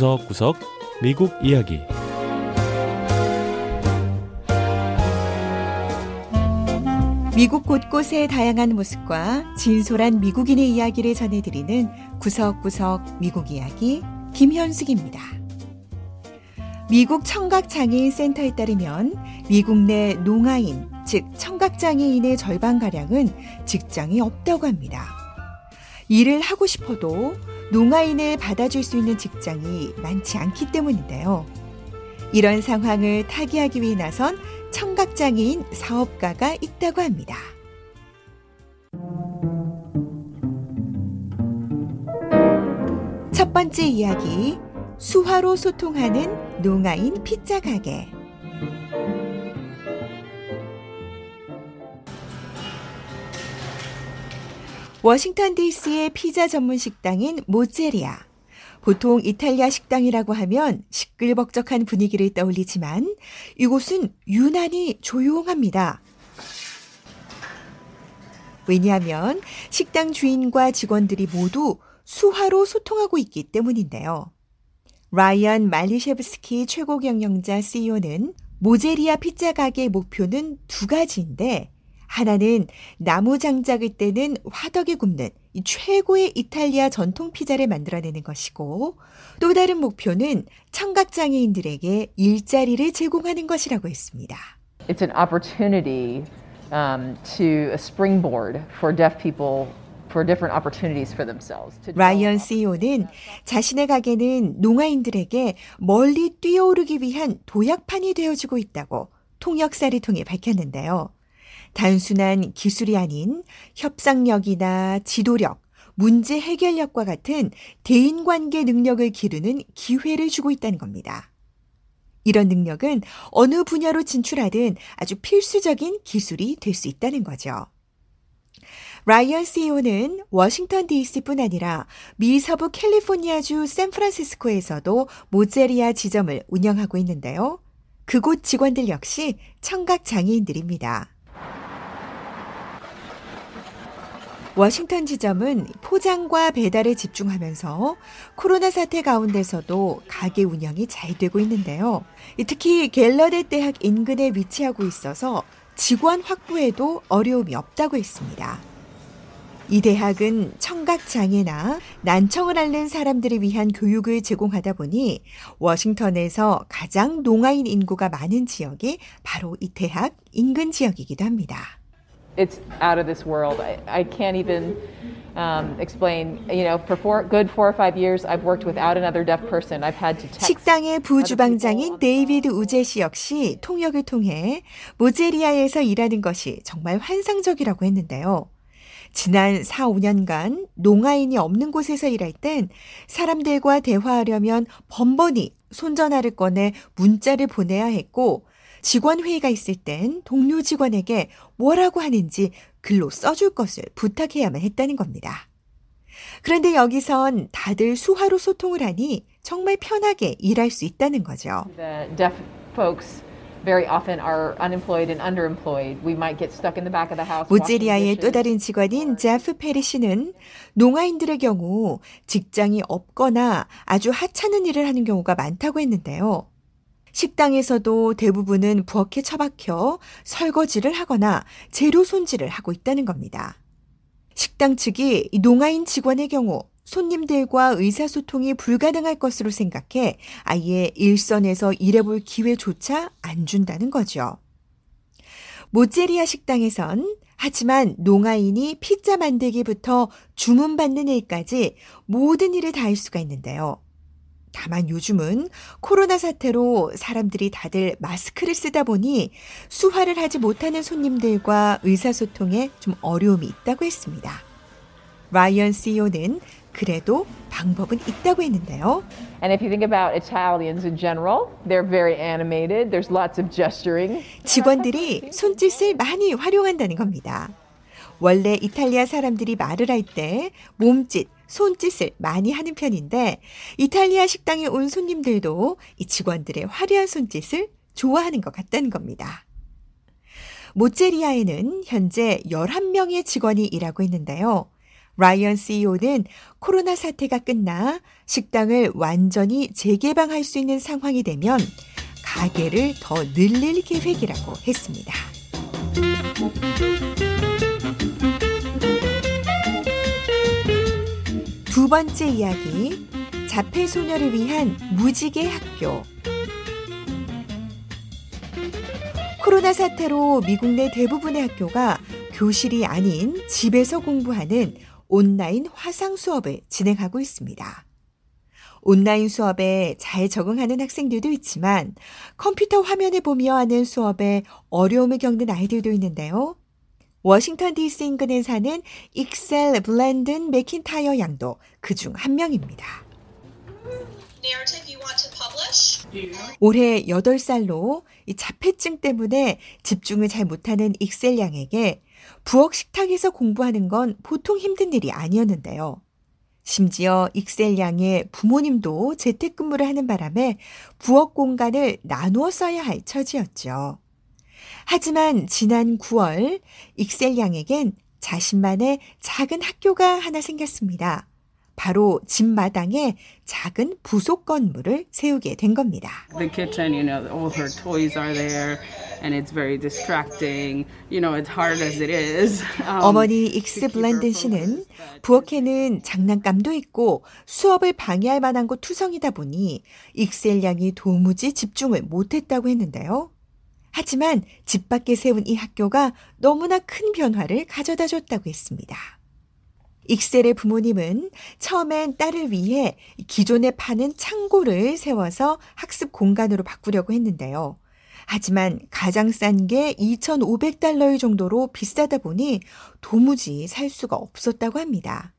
구석구석 미국 이야기 미국 곳곳의 다양한 모습과 진솔한 미국인의 이야기를 전해드리는 구석구석 미국 이야기 김현숙입니다. 미국 청각장애인 센터에 따르면 미국 내 농아인, 즉 청각장애인의 절반가량은 직장이 없다고 합니다. 일을 하고 싶어도 농아인을 받아줄 수 있는 직장이 많지 않기 때문인데요. 이런 상황을 타개하기 위해 나선 청각장애인 사업가가 있다고 합니다. 첫 번째 이야기, 수화로 소통하는 농아인 피자 가게. 워싱턴 DC의 피자 전문 식당인 모제리아. 보통 이탈리아 식당이라고 하면 시끌벅적한 분위기를 떠올리지만 이곳은 유난히 조용합니다. 왜냐하면 식당 주인과 직원들이 모두 수화로 소통하고 있기 때문인데요. 라이언 말리셰브스키 최고 경영자 CEO는 모제리아 피자 가게의 목표는 두 가지인데 하나는 나무 장작을 떼는 화덕에 굽는 최고의 이탈리아 전통 피자를 만들어내는 것이고 또 다른 목표는 청각 장애인들에게 일자리를 제공하는 것이라고 했습니다. It's an opportunity um, to a springboard for deaf people 라이언. CEO는 자신의 가게는 농아인들에게 멀리 뛰어오르기 위한 도약판이 되어주고 있다고 통역사를 통해 밝혔는데요. 단순한 기술이 아닌 협상력이나 지도력, 문제 해결력과 같은 대인관계 능력을 기르는 기회를 주고 있다는 겁니다. 이런 능력은 어느 분야로 진출하든 아주 필수적인 기술이 될 수 있다는 거죠. 라이언 CEO는 워싱턴 DC뿐 아니라 미 서부 캘리포니아주 샌프란시스코에서도 모제리아 지점을 운영하고 있는데요. 그곳 직원들 역시 청각 장애인들입니다. 워싱턴 지점은 포장과 배달에 집중하면서 코로나 사태 가운데서도 가게 운영이 잘 되고 있는데요. 특히 갤러데 대학 인근에 위치하고 있어서 직원 확보에도 어려움이 없다고 했습니다. 이 대학은 청각 장애나 난청을 앓는 사람들을 위한 교육을 제공하다 보니 워싱턴에서 가장 농아인 인구가 많은 지역이 바로 이 대학 인근 지역이기도 합니다. It's out of this world. I, I can't even um, explain. You know, for four, good four or five years, I've worked without another deaf person. I've had to text. 식당의 부주방장인 데이비드 우제 씨 역시 통역을 통해 모제리아에서 일하는 것이 정말 환상적이라고 했는데요. 지난 4, 5년간 농아인이 없는 곳에서 일할 땐 사람들과 대화하려면 번번이 손전화를 꺼내 문자를 보내야 했고 직원 회의가 있을 땐 동료 직원에게 뭐라고 하는지 글로 써줄 것을 부탁해야만 했다는 겁니다. 그런데 여기선 다들 수화로 소통을 하니 정말 편하게 일할 수 있다는 거죠. 모제리아의 또. 다른 직원인 제프 페리 씨는 농아인들의 경우 직장이 없거나 아주 하찮은 일을 하는 경우가 많다고 했는데요. 식당에서도 대부분은 부엌에 처박혀 설거지를 하거나 재료 손질을 하고 있다는 겁니다. 식당 측이 이 농아인 직원의 경우 손님들과 의사소통이 불가능할 것으로 생각해 아예 일선에서 일해볼 기회조차 안 준다는 거죠. 모제리아 식당에선 하지만 농아인이 피자 만들기부터 주문받는 일까지 모든 일을 다 할 수가 있는데요. 다만 요즘은 코로나 사태로 사람들이 다들 마스크를 쓰다 보니 수화를 하지 못하는 손님들과 의사소통에 좀 어려움이 있다고 했습니다. 라이언 CEO는 그래도 방법은 있다고 했는데요. And if you think about Italians in general, they're very animated. There's lots of gesturing. 직원들이 손짓을 많이 활용한다는 겁니다. 원래 이탈리아 사람들이 말을 할 때 몸짓, 손짓을 많이 하는 편인데 이탈리아 식당에 온 손님들도 이 직원들의 화려한 손짓을 좋아하는 것 같다는 겁니다. 모제리아에는 현재 11명의 직원이 일하고 있는데요. 라이언 CEO는 코로나 사태가 끝나 식당을 완전히 재개방할 수 있는 상황이 되면 가게를 더 늘릴 계획이라고 했습니다. 번째 이야기, 자폐 소녀를 위한 무지개 학교. 코로나 사태로 미국 내 대부분의 학교가 교실이 아닌 집에서 공부하는 온라인 화상 수업을 진행하고 있습니다. 온라인 수업에 잘 적응하는 학생들도 있지만 컴퓨터 화면을 보며 하는 수업에 어려움을 겪는 아이들도 있는데요. 워싱턴 DC 인근에 사는 익셀 블랜든 맥킨타이어 양도 그 중 한 명입니다. 올해 8살로 이 자폐증 때문에 집중을 잘 못하는 익셀 양에게 부엌 식탁에서 공부하는 건 보통 힘든 일이 아니었는데요. 심지어 익셀 양의 부모님도 재택근무를 하는 바람에 부엌 공간을 나누어 써야 할 처지였죠. 하지만 지난 9월 익셀 양에겐 자신만의 작은 학교가 하나 생겼습니다. 바로 집 마당에 작은 부속 건물을 세우게 된 겁니다. The kitchen, you know, all her toys are there and it's very distracting. You know, it's hard as it is. Um, 어머니 익스 블랜든 씨는 부엌에는 장난감도 있고 수업을 방해할 만한 곳 투성이다 보니 익셀 양이 도무지 집중을 못했다고 했는데요. 하지만 집 밖에 세운 이 학교가 너무나 큰 변화를 가져다 줬다고 했습니다. 익셀의 부모님은 처음엔 딸을 위해 기존에 파는 창고를 세워서 학습 공간으로 바꾸려고 했는데요. 하지만 가장 싼 게 2,500달러의 정도로 비싸다 보니 도무지 살 수가 없었다고 합니다.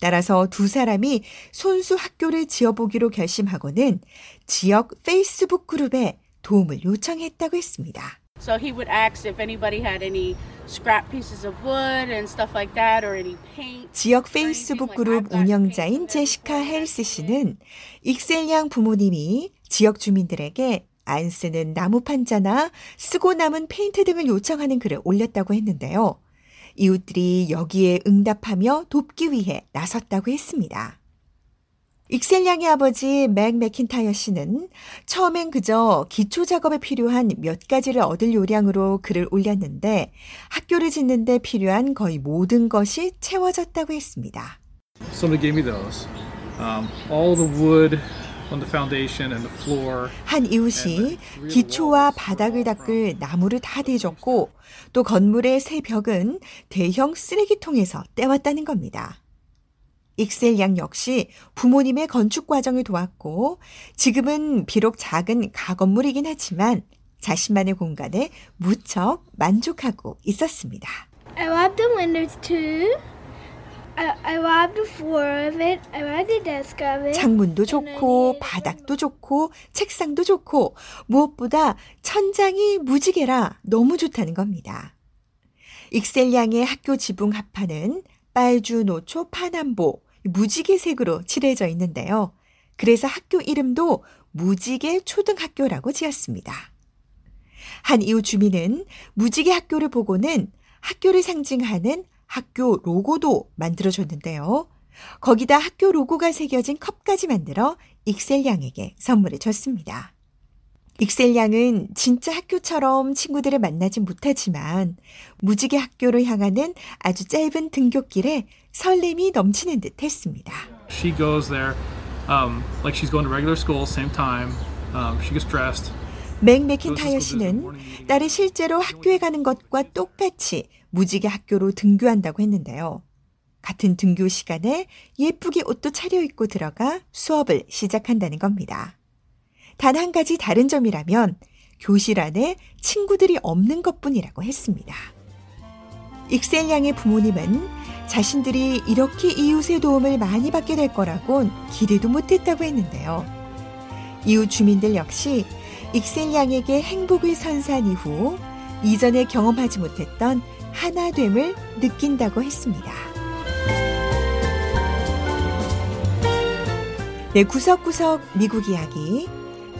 따라서 두 사람이 손수 학교를 지어보기로 결심하고는 지역 페이스북 그룹에 도움을 요청했다고 했습니다. So he would ask if anybody had any scrap pieces of wood and stuff like that or any paint. 지역 페이스북 그룹 운영자인 제시카 헬스 씨는 익셀 양 부모님이 지역 주민들에게 안 쓰는 나무 판자나 쓰고 남은 페인트 등을 요청하는 글을 올렸다고 했는데요. 이웃들이 여기에 응답하며 돕기 위해 나섰다고 했습니다. 익셀 양의 아버지 맥 맥킨타이어 씨는 처음엔 그저 기초 작업에 필요한 몇 가지를 얻을 요량으로 글을 올렸는데 학교를 짓는데 필요한 거의 모든 것이 채워졌다고 했습니다. Somebody gave me those. Um, all the wood. 한 이웃이 기초와 바닥을 닦을 나무를 다 대줬고 또 건물의 새 벽은 대형 쓰레기통에서 떼왔다는 겁니다. 익셀 양 역시 부모님의 건축 과정을 도왔고 지금은 비록 작은 가건물이긴 하지만 자신만의 공간에 무척 만족하고 있었습니다. I robbed the windows too. I, I the floor of it. I the desk of it. 창문도 좋고 바닥도 좋고 책상도 좋고 무엇보다 천장이 무지개라 너무 좋다는 겁니다. 익셀 양의 학교 지붕 합판은 빨주 노초 파남보 무지개색으로 칠해져 있는데요. 그래서 학교 이름도 무지개 초등학교라고 지었습니다. 한 이웃 주민은 무지개 학교를 보고는 학교를 상징하는 학교 로고도 만들어줬는데요. 거기다 학교 로고가 새겨진 컵까지 만들어 익셀 양에게 선물을 줬습니다. 익셀 양은 진짜 학교처럼 친구들을 만나지 못하지만 무지개 학교로 향하는 아주 짧은 등굣길에 설렘이 넘치는 듯 했습니다. She goes there um, like she's going to regular school, same time. Um, she gets dressed. 맥 맥킨타이어 씨는 딸이 실제로 학교에 가는 것과 똑같이 무지개 학교로 등교한다고 했는데요. 같은 등교 시간에 예쁘게 옷도 차려입고 들어가 수업을 시작한다는 겁니다. 단 한 가지 다른 점이라면 교실 안에 친구들이 없는 것 뿐이라고 했습니다. 익셀 양의 부모님은 자신들이 이렇게 이웃의 도움을 많이 받게 될 거라곤 기대도 못했다고 했는데요. 이웃 주민들 역시 익셀 양에게 행복을 선사한 이후 이전에 경험하지 못했던 하나됨을 느낀다고 했습니다. 네, 구석구석 미국 이야기.